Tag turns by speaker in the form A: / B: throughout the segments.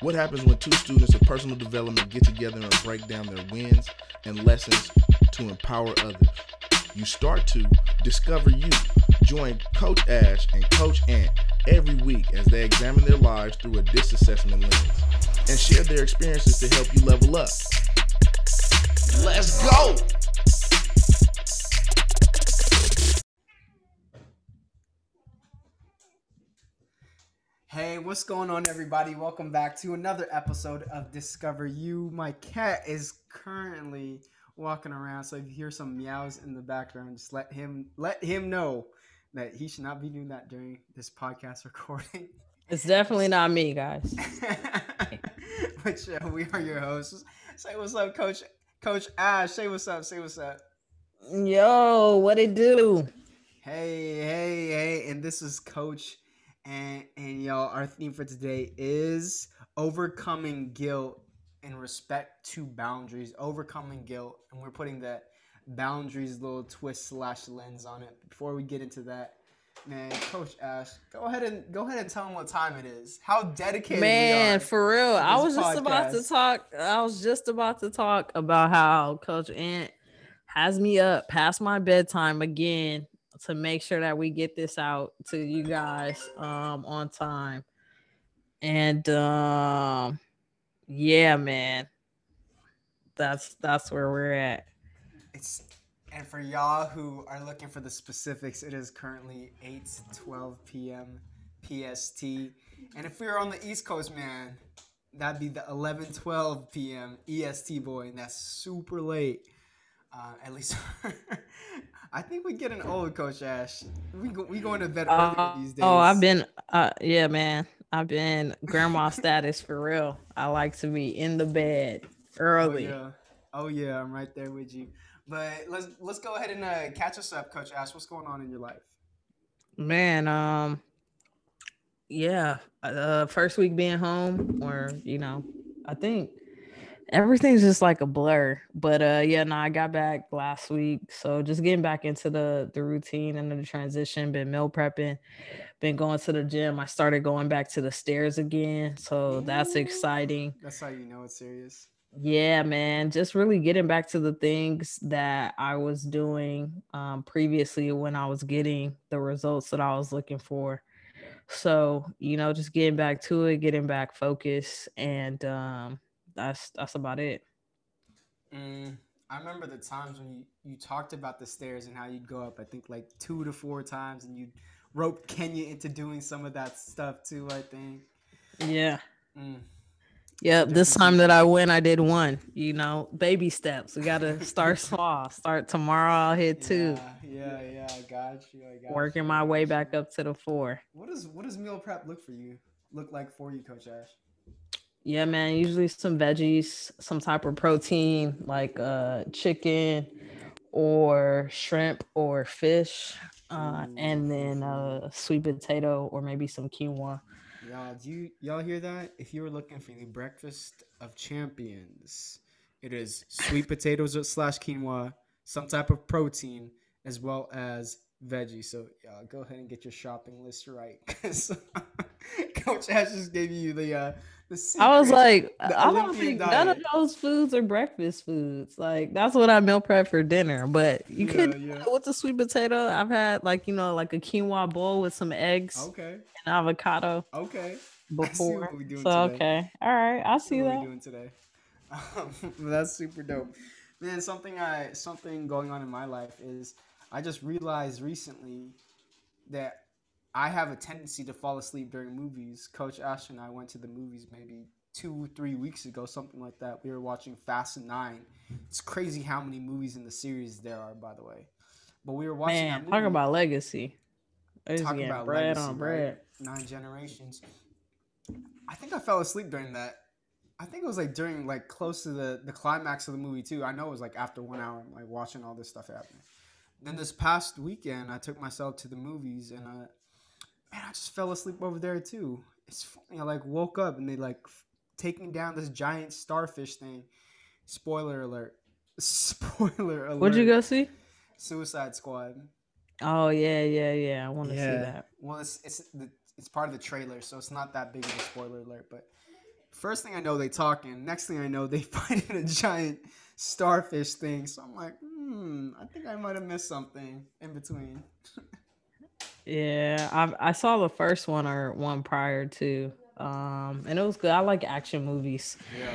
A: What happens when two students of personal development get together and break down their wins and lessons to empower others? You start to discover you. Join Coach Ash and Coach Ant every week as they examine their lives through a DISC assessment lens and share their experiences to help you level up. Let's go!
B: What's going on, everybody? Welcome back to another episode of Discover You. My cat is currently walking around, so if you hear some meows in the background, just let him let him know that he should not be doing that during this podcast recording.
C: It's definitely not me, guys.
B: Which uh, we are your hosts. Say what's up, Coach Coach Ash. Say what's up. Say what's up.
C: Yo, what it do?
B: Hey, hey, hey, and this is Coach and and y'all, our theme for today is overcoming guilt in respect to boundaries. Overcoming guilt, and we're putting that boundaries little twist slash lens on it. Before we get into that, man, Coach Ash, go ahead and go ahead and tell them what time it is. How dedicated,
C: man, for real. I was podcast. just about to talk. I was just about to talk about how Coach Ant has me up past my bedtime again to make sure that we get this out to you guys um on time. And um yeah, man. That's that's where we're at.
B: It's and for y'all who are looking for the specifics, it is currently 8 to 12 p.m. PST. And if we were on the East Coast, man, that'd be the 11 12 p.m. EST boy, and that's super late. Uh, at least I think we get an old Coach Ash. We go, we going to bed early uh, these days.
C: Oh, I've been, uh, yeah, man. I've been grandma status for real. I like to be in the bed early.
B: Oh yeah, oh, yeah I'm right there with you. But let's let's go ahead and uh, catch us up, Coach Ash. What's going on in your life?
C: Man, um, yeah, uh, first week being home, or you know, I think everything's just like a blur. But uh yeah, no, I got back last week. So just getting back into the the routine and the transition, been meal prepping, been going to the gym. I started going back to the stairs again. So that's exciting.
B: That's how you know it's serious.
C: Yeah, man. Just really getting back to the things that I was doing um, previously when I was getting the results that I was looking for. So, you know, just getting back to it, getting back focused and um that's that's about it.
B: Mm, I remember the times when you, you talked about the stairs and how you'd go up. I think like two to four times, and you'd rope Kenya into doing some of that stuff too. I think.
C: Yeah. Mm. Yeah, this time that I went, I did one. You know, baby steps. We gotta start small. Start tomorrow. I'll hit two.
B: Yeah, yeah, I got you. I got
C: Working
B: you.
C: my way back up to the four.
B: What does what does meal prep look for you? Look like for you, Coach Ash?
C: Yeah, man. Usually some veggies, some type of protein like uh chicken or shrimp or fish, uh, and then uh sweet potato or maybe some quinoa.
B: Y'all, do you y'all hear that? If you were looking for the breakfast of champions, it is sweet potatoes slash quinoa, some type of protein, as well as veggie. So y'all go ahead and get your shopping list right, because Coach Ash just gave you the uh,
C: I was like, I don't think diet. none of those foods are breakfast foods. Like that's what I meal prep for dinner. But you yeah, could yeah. with the sweet potato. I've had like you know like a quinoa bowl with some eggs,
B: okay, and
C: avocado,
B: okay.
C: Before, so today. okay, all right, I see what
B: that. doing today. Um, that's super dope. Man, something I something going on in my life is I just realized recently that I have a tendency to fall asleep during movies. Coach Ash and I went to the movies maybe two, three weeks ago, something like that. We were watching Fast and Nine. It's crazy how many movies in the series there are, by the way. But we were watching.
C: Man, talking about legacy.
B: Talking about bread legacy, on bread. Right? Nine generations. I think I fell asleep during that. I think it was like during like close to the the climax of the movie too. I know it was like after one hour, like watching all this stuff happen. Then this past weekend, I took myself to the movies and I man, I just fell asleep over there too. It's funny. I like woke up and they like taking down this giant starfish thing. Spoiler alert. Spoiler alert.
C: What'd you go see?
B: Suicide Squad.
C: Oh yeah, yeah, yeah. I want to yeah. see that.
B: Well, it's it's the, it's part of the trailer, so it's not that big of a spoiler alert. But first thing I know, they talking. Next thing I know, they find a giant starfish thing. So I'm like, hmm, I think I might have missed something in between.
C: yeah, I I saw the first one or one prior to, um, and it was good. I like action movies. Yeah.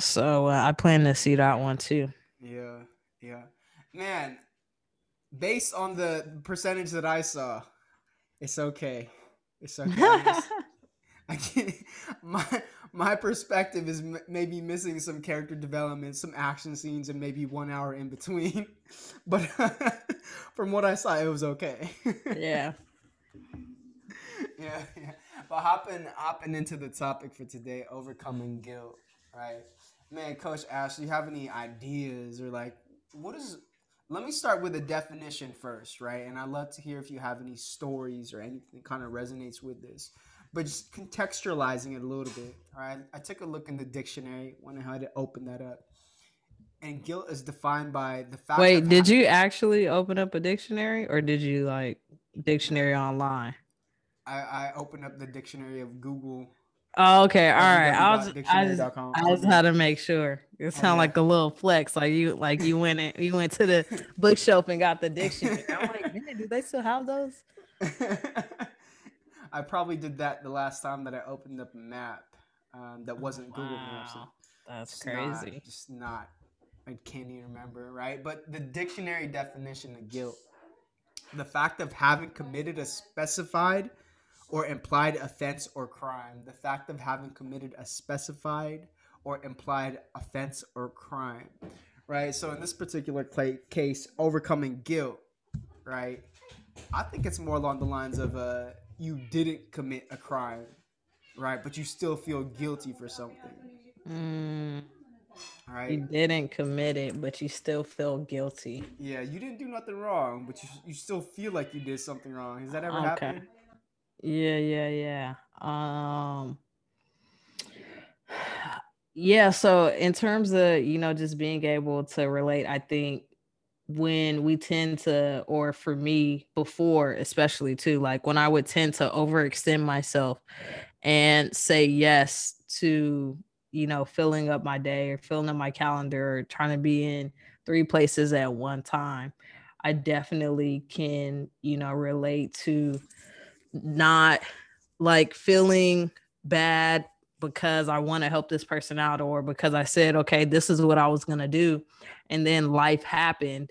C: So uh, I plan to see that one too.
B: Yeah, yeah, man. Based on the percentage that I saw, it's okay. It's okay. I can't, my my perspective is m- maybe missing some character development, some action scenes, and maybe one hour in between. But from what I saw, it was okay.
C: yeah.
B: yeah, yeah. But hopping hopping into the topic for today, overcoming guilt, right? Man, Coach Ash, do you have any ideas or like what is let me start with a definition first, right? And I'd love to hear if you have any stories or anything kind of resonates with this but just contextualizing it a little bit. All right, I took a look in the dictionary, went ahead and opened that up, and guilt is defined by the fact.
C: Wait, did you actually open up a dictionary, or did you like dictionary online?
B: I, I opened up the dictionary of Google.
C: Oh, okay, all right. I was, I just, I just had to make sure. It oh, sounded okay. like a little flex, like you, like you went in, you went to the bookshelf and got the dictionary. I'm like, man, do they still have those?
B: I probably did that the last time that I opened up a map um, that wasn't wow. Google Maps.
C: That's just crazy.
B: Not, just not. I can't even remember, right? But the dictionary definition of guilt the fact of having committed a specified or implied offense or crime. The fact of having committed a specified or implied offense or crime, right? So in this particular case, overcoming guilt, right? I think it's more along the lines of uh, you didn't commit a crime, right? But you still feel guilty for something.
C: Mm. Right. You didn't commit it, but you still feel guilty.
B: Yeah, you didn't do nothing wrong, but you you still feel like you did something wrong. Has that ever okay. happened?
C: Yeah, yeah, yeah. Um yeah, so in terms of, you know, just being able to relate, I think when we tend to or for me before especially too like when i would tend to overextend myself and say yes to you know filling up my day or filling up my calendar or trying to be in three places at one time i definitely can you know relate to not like feeling bad because I want to help this person out or because I said, okay, this is what I was going to do. And then life happened.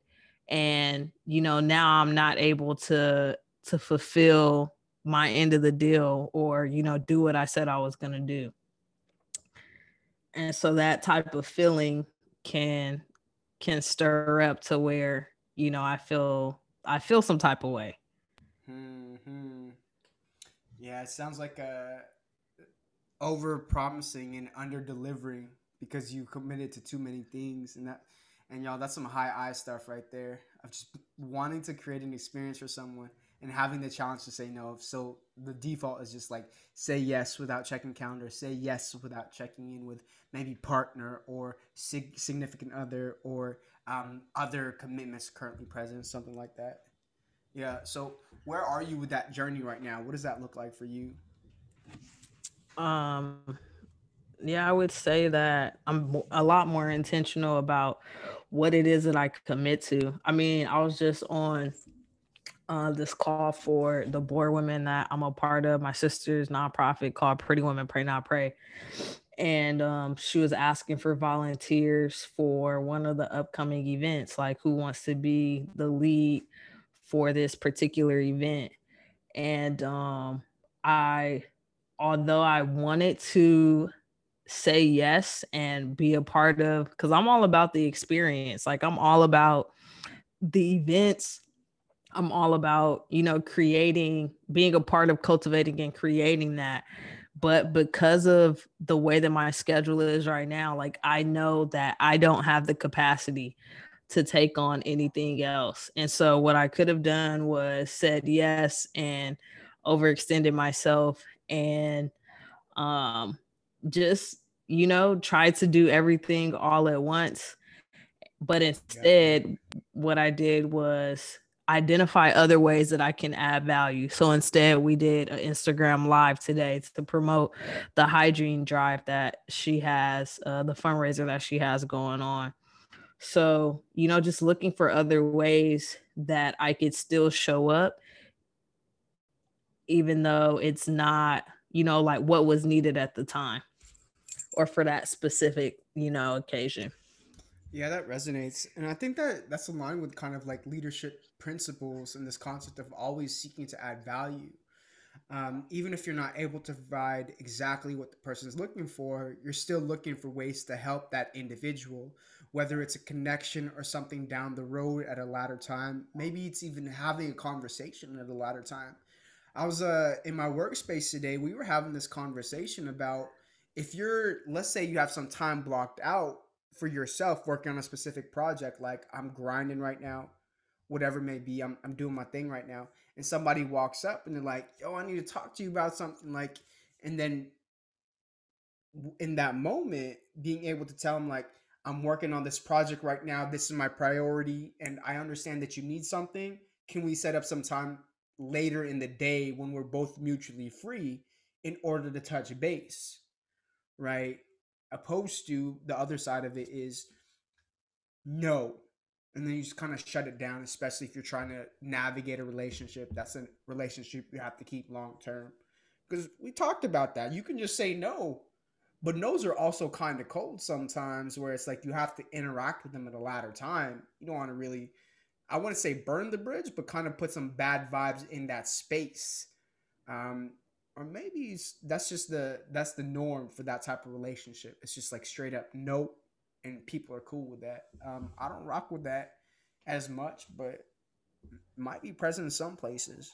C: And, you know, now I'm not able to, to fulfill my end of the deal or, you know, do what I said I was going to do. And so that type of feeling can, can stir up to where, you know, I feel, I feel some type of way.
B: Hmm. Yeah. It sounds like a, over promising and under delivering because you committed to too many things and that and y'all that's some high I stuff right there of just wanting to create an experience for someone and having the challenge to say no. So the default is just like say yes without checking calendar say yes without checking in with maybe partner or sig- significant other or um, other commitments currently present something like that. Yeah so where are you with that journey right now? What does that look like for you?
C: Um, yeah, I would say that I'm a lot more intentional about what it is that I commit to. I mean, I was just on uh, this call for the board women that I'm a part of, my sister's nonprofit called Pretty Women Pray Not Pray. And um, she was asking for volunteers for one of the upcoming events, like who wants to be the lead for this particular event. And um, I although I wanted to say yes and be a part of because I'm all about the experience. Like I'm all about the events. I'm all about, you know, creating, being a part of cultivating and creating that. But because of the way that my schedule is right now, like I know that I don't have the capacity to take on anything else. And so what I could have done was said yes and overextended myself and um just you know try to do everything all at once but instead what i did was identify other ways that I can add value. So instead, we did an Instagram live today to promote the hygiene drive that she has, uh, the fundraiser that she has going on. So, you know, just looking for other ways that I could still show up, even though it's not, you know, like what was needed at the time or for that specific, you know, occasion.
B: Yeah, that resonates. And I think that that's aligned with kind of like leadership principles and this concept of always seeking to add value. Um, even if you're not able to provide exactly what the person is looking for, you're still looking for ways to help that individual, whether it's a connection or something down the road at a later time. Maybe it's even having a conversation at a later time. I was uh, in my workspace today. We were having this conversation about if you're, let's say you have some time blocked out for yourself working on a specific project like i'm grinding right now whatever it may be i'm, I'm doing my thing right now and somebody walks up and they're like yo i need to talk to you about something like and then in that moment being able to tell them like i'm working on this project right now this is my priority and i understand that you need something. Can we set up some time later in the day when we're both mutually free in order to touch base right opposed to the other side of it is no and then you just kind of shut it down especially if you're trying to navigate a relationship that's a relationship you have to keep long term because we talked about that you can just say no but no's are also kind of cold sometimes where it's like you have to interact with them at a later time you don't want to really i want to say burn the bridge but kind of put some bad vibes in that space um, or maybe that's just the that's the norm for that type of relationship. It's just like straight up no, and people are cool with that. Um, I don't rock with that as much, but might be present in some places.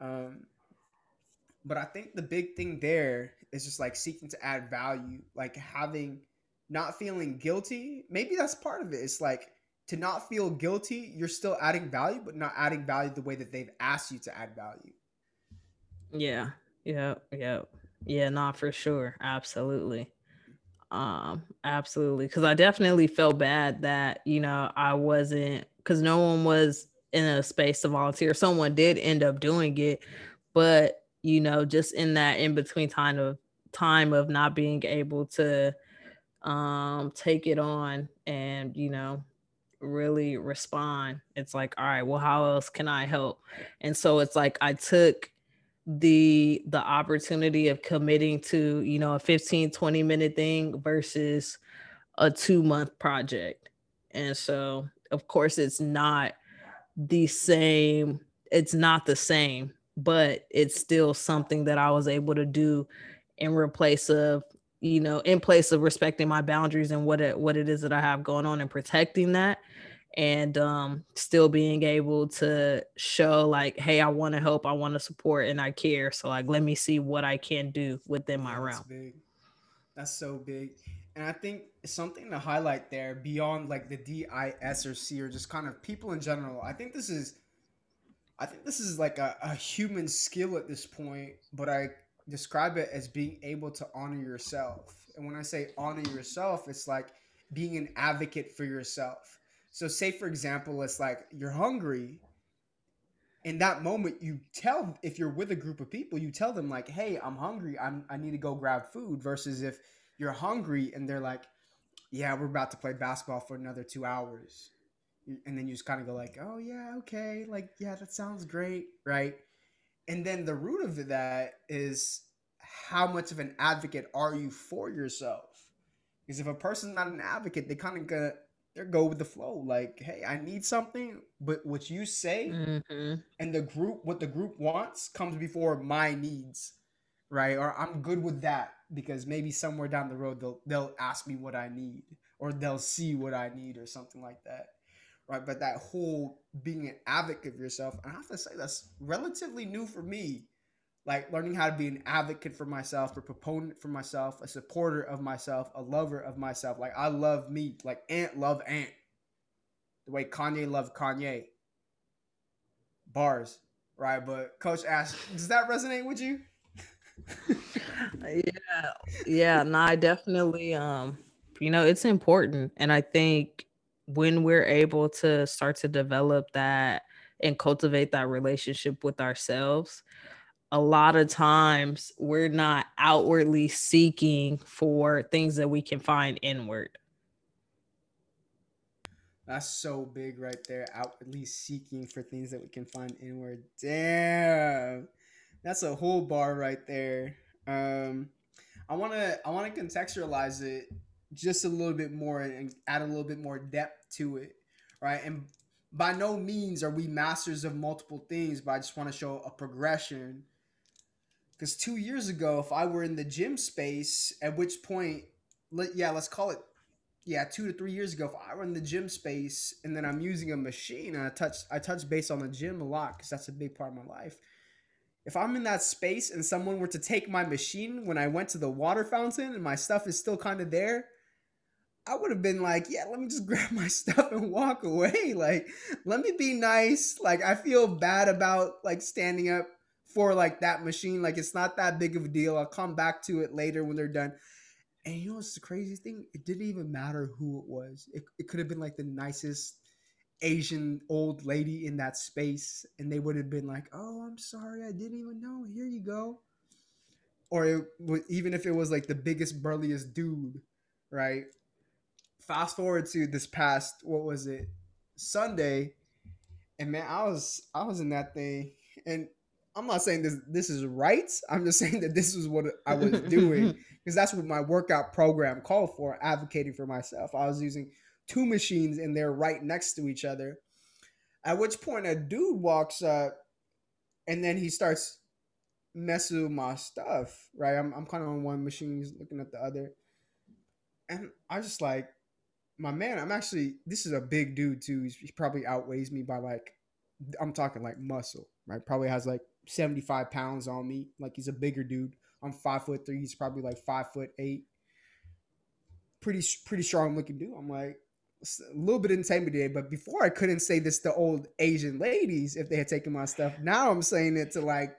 B: Um, but I think the big thing there is just like seeking to add value, like having not feeling guilty. Maybe that's part of it. It's like to not feel guilty, you're still adding value, but not adding value the way that they've asked you to add value.
C: Yeah, yeah, yeah, yeah. Not for sure. Absolutely. Um, absolutely. Cause I definitely felt bad that, you know, I wasn't because no one was in a space to volunteer. Someone did end up doing it, but you know, just in that in between time of time of not being able to um take it on and you know really respond it's like all right well how else can i help and so it's like i took the the opportunity of committing to you know a 15 20 minute thing versus a two month project. And so of course it's not the same it's not the same but it's still something that i was able to do in replace of you know in place of respecting my boundaries and what it what it is that i have going on and protecting that and um, still being able to show like hey i want to help i want to support and i care so like let me see what i can do within my realm.
B: that's
C: realm.
B: big. That's so big. And i think something to highlight there beyond like the dis or c or just kind of people in general i think this is i think this is like a, a human skill at this point but i describe it as being able to honor yourself. And when i say honor yourself it's like being an advocate for yourself so say for example, it's like you're hungry. In that moment, you tell if you're with a group of people, you tell them like, "Hey, I'm hungry. I'm I need to go grab food." Versus if you're hungry and they're like, "Yeah, we're about to play basketball for another two hours," and then you just kind of go like, "Oh yeah, okay, like yeah, that sounds great, right?" And then the root of that is how much of an advocate are you for yourself? Because if a person's not an advocate, they kind of gonna they go with the flow. Like, hey, I need something, but what you say mm-hmm. and the group, what the group wants, comes before my needs, right? Or I'm good with that because maybe somewhere down the road they'll they'll ask me what I need, or they'll see what I need, or something like that, right? But that whole being an advocate of yourself, I have to say that's relatively new for me like learning how to be an advocate for myself, a proponent for myself, a supporter of myself, a lover of myself. Like I love me, like Ant love Ant. The way Kanye loved Kanye. Bars, right? But Coach Ash, does that resonate with you?
C: yeah, yeah. No, I definitely um, you know, it's important. And I think when we're able to start to develop that and cultivate that relationship with ourselves, a lot of times we're not outwardly seeking for things that we can find inward.
B: That's so big right there. Outwardly seeking for things that we can find inward. Damn. That's a whole bar right there. Um I want to I want to contextualize it just a little bit more and add a little bit more depth to it, right? And by no means are we masters of multiple things, but I just want to show a progression. Because two years ago, if I were in the gym space, at which point, let, yeah, let's call it, yeah, two to three years ago, if I were in the gym space and then I'm using a machine and I touch, I touch base on the gym a lot because that's a big part of my life. If I'm in that space and someone were to take my machine when I went to the water fountain and my stuff is still kind of there, I would have been like, yeah, let me just grab my stuff and walk away. Like, let me be nice. Like, I feel bad about like standing up for like that machine. Like, it's not that big of a deal. I'll come back to it later when they're done. And you know what's the crazy thing? It didn't even matter who it was. It, it could have been like the nicest Asian old lady in that space. And they would have been like, oh, I'm sorry. I didn't even know. Here you go. Or it, even if it was like the biggest, burliest dude, right? fast forward to this past what was it Sunday, and man, I was I was in that thing, and I'm not saying this this is right. I'm just saying that this is what I was doing because that's what my workout program called for, advocating for myself. I was using two machines and they're right next to each other. At which point a dude walks up and then he starts messing with my stuff, right? I'm, I'm kind of on one machine, he's looking at the other. And I just like, my man, I'm actually this is a big dude too. He's, he probably outweighs me by like I'm talking like muscle, right? Probably has like 75 pounds on me. Like he's a bigger dude. I'm five foot three. He's probably like five foot eight. Pretty pretty strong looking dude. I'm like a little bit intimidated, but before I couldn't say this to old Asian ladies if they had taken my stuff. Now I'm saying it to like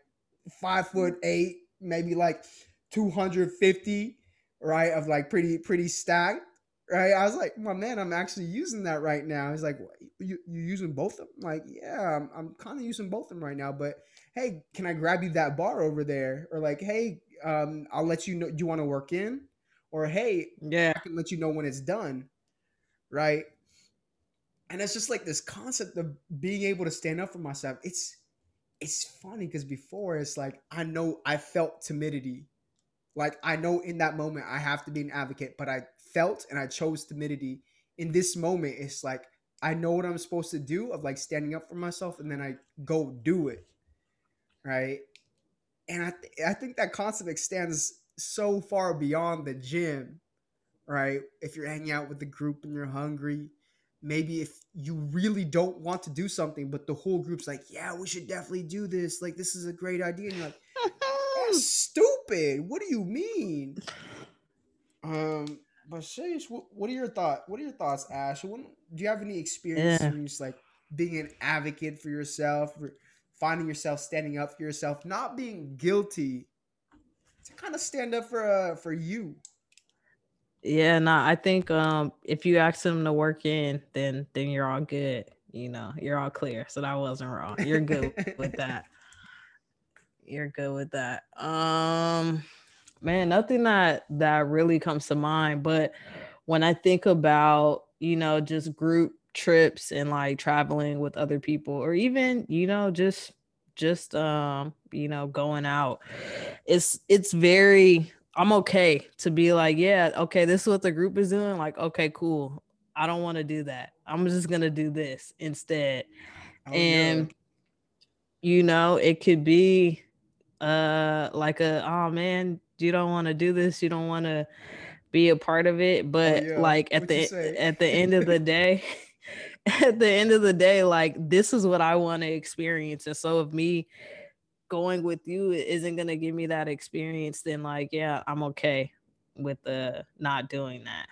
B: five foot eight, maybe like 250, right? Of like pretty pretty stacked right? I was like, my man, I'm actually using that right now. He's like, you you using both of them? I'm like, yeah, I'm, I'm kind of using both of them right now. But hey, can I grab you that bar over there? Or like, hey, um, I'll let you know. Do you want to work in? Or hey,
C: yeah,
B: I can let you know when it's done, right? And it's just like this concept of being able to stand up for myself. It's it's funny because before it's like I know I felt timidity. Like I know in that moment I have to be an advocate, but I felt and I chose timidity. In this moment, it's like I know what I'm supposed to do of like standing up for myself and then I go do it. Right. And I, th- I think that concept extends so far beyond the gym. Right. If you're hanging out with the group and you're hungry, maybe if you really don't want to do something, but the whole group's like, yeah, we should definitely do this. Like, this is a great idea. And you're like, that's stupid. What do you mean? Um, but sheesh, what, what are your thoughts? What are your thoughts, Ash? When, do you have any experience yeah. like being an advocate for yourself, for finding yourself standing up for yourself, not being guilty to kind of stand up for uh, for you?
C: Yeah, no, nah, I think um if you ask them to work in, then then you're all good. You know, you're all clear. So that wasn't wrong. You're good with that. You're good with that. Um man, nothing that that really comes to mind. But when I think about, you know, just group trips and like traveling with other people, or even, you know, just just um, you know, going out, it's it's very I'm okay to be like, yeah, okay, this is what the group is doing. Like, okay, cool. I don't want to do that. I'm just gonna do this instead. Oh, and yeah. you know, it could be uh like a oh man, you don't want to do this, you don't want to be a part of it. Oh, but oh, yeah. like at What'd the at the end of the day, at the end of the day, like this is what I want to experience. And so if me going with you isn't gonna give me that experience, then like yeah, I'm okay with the uh, not doing that.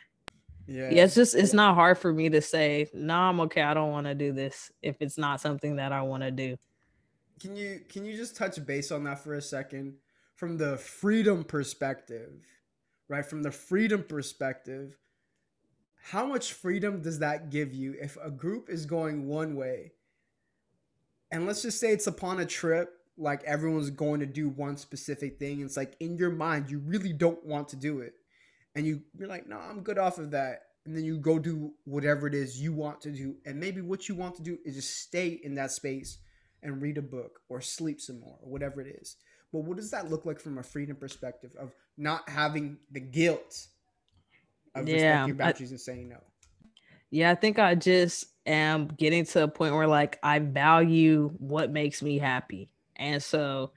C: Yeah. yeah, it's just it's not hard for me to say, no, nah, I'm okay. I don't want to do this if it's not something that I want to do.
B: Can you can you just touch base on that for a second? from the freedom perspective, right? From the freedom perspective, how much freedom does that give you if a group is going one way? And let's just say it's upon a trip like everyone's going to do one specific thing it's like in your mind you really don't want to do it. And you you're like no i'm good off of that. And then you go do whatever it is you want to do. And maybe what you want to do is just stay in that space and read a book or sleep some more or whatever it is. But what does that look like from a freedom perspective of not having the guilt of yeah, your boundaries I, and saying no
C: yeah i think i just am getting to a point where like i value what makes me happy and so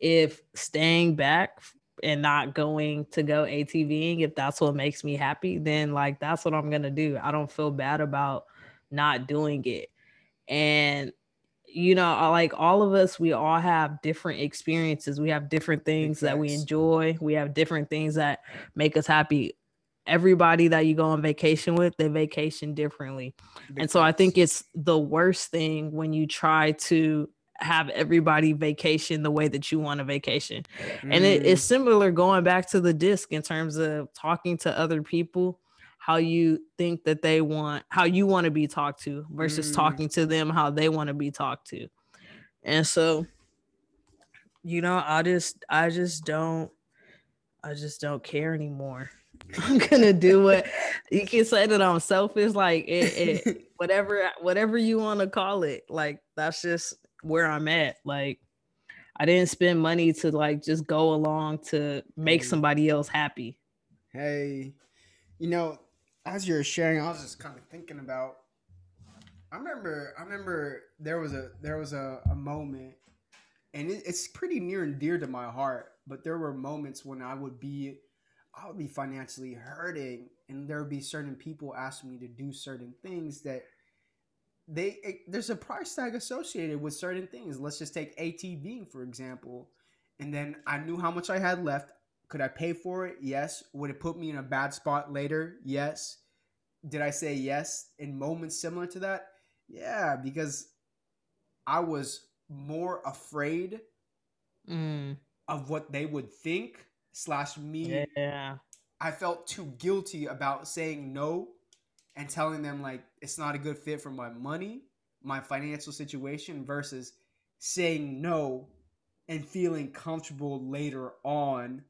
C: if staying back and not going to go ATVing, if that's what makes me happy, then like that's what I'm gonna do. I don't feel bad about not doing it. And you know, like all of us, we all have different experiences. We have different things that we enjoy. We have different things that make us happy. Everybody that you go on vacation with, they vacation differently. Big and so I think it's the worst thing when you try to have everybody vacation the way that you want a vacation. Mm. And it, it's similar going back to the DISC in terms of talking to other people, how you think that they want, how you want to be talked to versus mm. talking to them how they want to be talked to. And so, you know, I just, I just don't, I just don't care anymore. I'm gonna do what you can say that I'm selfish, like it, it whatever, whatever you want to call it. Like that's just where I'm at. Like I didn't spend money to like just go along to make somebody else happy.
B: Hey, you know, as you're sharing, I was just kind of thinking about. I remember, I remember there was a there was a, a moment, and it, it's pretty near and dear to my heart. But there were moments when I would be, I would be financially hurting, and there would be certain people asking me to do certain things that they it, there's a price tag associated with certain things. Let's just take ATV for example, and then I knew how much I had left. Could I pay for it? Yes. Would it put me in a bad spot later? Yes. Did I say yes in moments similar to that? Yeah, because I was more afraid mm. of what they would think slash me.
C: Yeah.
B: I felt too guilty about saying no and telling them like it's not a good fit for my money, my financial situation versus saying no and feeling comfortable later on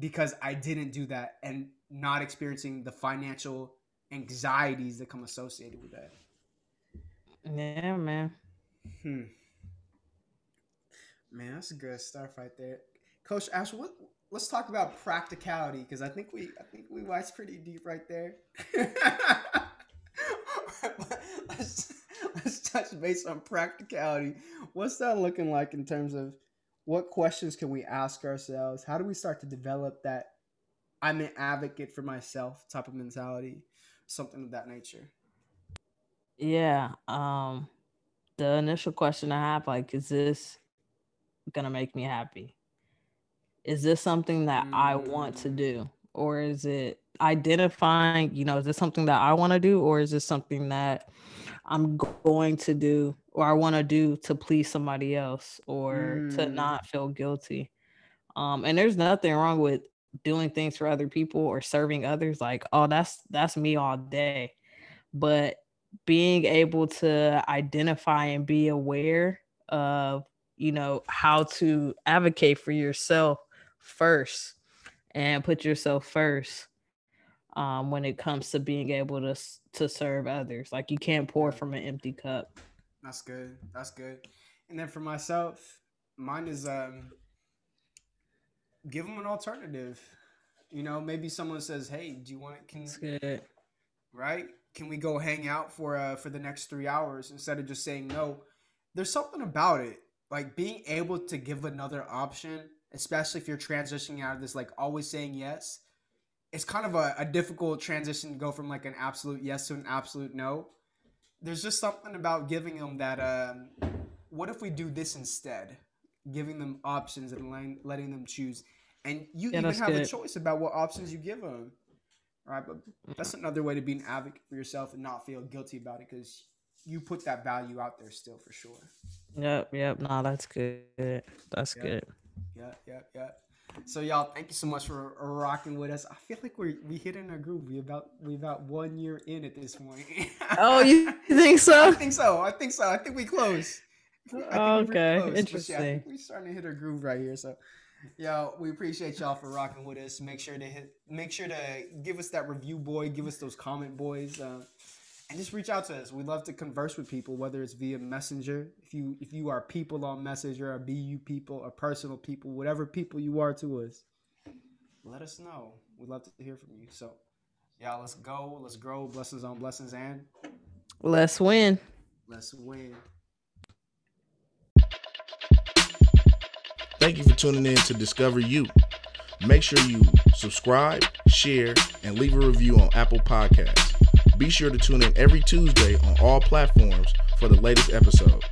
B: because I didn't do that and not experiencing the financial anxieties that come associated with that.
C: Yeah, man.
B: Hmm. Man, that's a good stuff right there. Coach Ash, what let's talk about practicality because I think we I think we watched pretty deep right there. let's, let's touch base on practicality. What's that looking like in terms of what questions can we ask ourselves? How do we start to develop that I'm an advocate for myself type of mentality, something of that nature?
C: Yeah. Um the initial question I have like is this gonna make me happy? Is this something that mm. I want to do? Or is it identifying, you know, is this something that I want to do, or is this something that I'm going to do or I want to do to please somebody else or mm. to not feel guilty? Um, and there's nothing wrong with doing things for other people or serving others. Like, oh, that's that's me all day. But being able to identify and be aware of, you know, how to advocate for yourself first and put yourself first um, when it comes to being able to to serve others. Like you can't pour from an empty cup.
B: That's good. That's good. And then for myself, mine is um, give them an alternative. You know, maybe someone says, "Hey, do you want it? Can
C: good.
B: right? Can we go hang out for uh for the next three hours instead of just saying no?" There's something about it, like being able to give another option, especially if you're transitioning out of this like always saying yes it's kind of a, a difficult transition to go from like an absolute yes to an absolute no. There's just something about giving them that. Um, what if we do this instead? Giving them options and letting, letting them choose, and you yeah, even have good. a choice about what options you give them. Right, but that's another way to be an advocate for yourself and not feel guilty about it because you put that value out there still for sure.
C: Yep, yep. Nah, that's good. That's
B: yep.
C: good.
B: Yeah, yeah, yeah. So y'all, thank you so much for rocking with us. I feel like we're we hit in a groove. We about we about one year in at this point.
C: oh, you think so?
B: I think so. I think so. I think we close.
C: okay, close, interesting.
B: Yeah, we're starting to hit our groove right here. So, yo, we appreciate y'all for rocking with us. Make sure to hit, make sure to give us that review boy, give us those comment boys, uh, and just reach out to us. We love to converse with people, whether it's via Messenger. If you if you are people on Messenger, or BU people, or personal people, whatever people you are to us, let us know. We'd love to hear from you. So, y'all, let's go. Let's grow. Blessings on blessings, and
C: let's win.
B: Let's win.
A: Thank you for tuning in to Discover You. Make sure you subscribe, share, and leave a review on Apple Podcasts. Be sure to tune in every Tuesday on all platforms for the latest episode.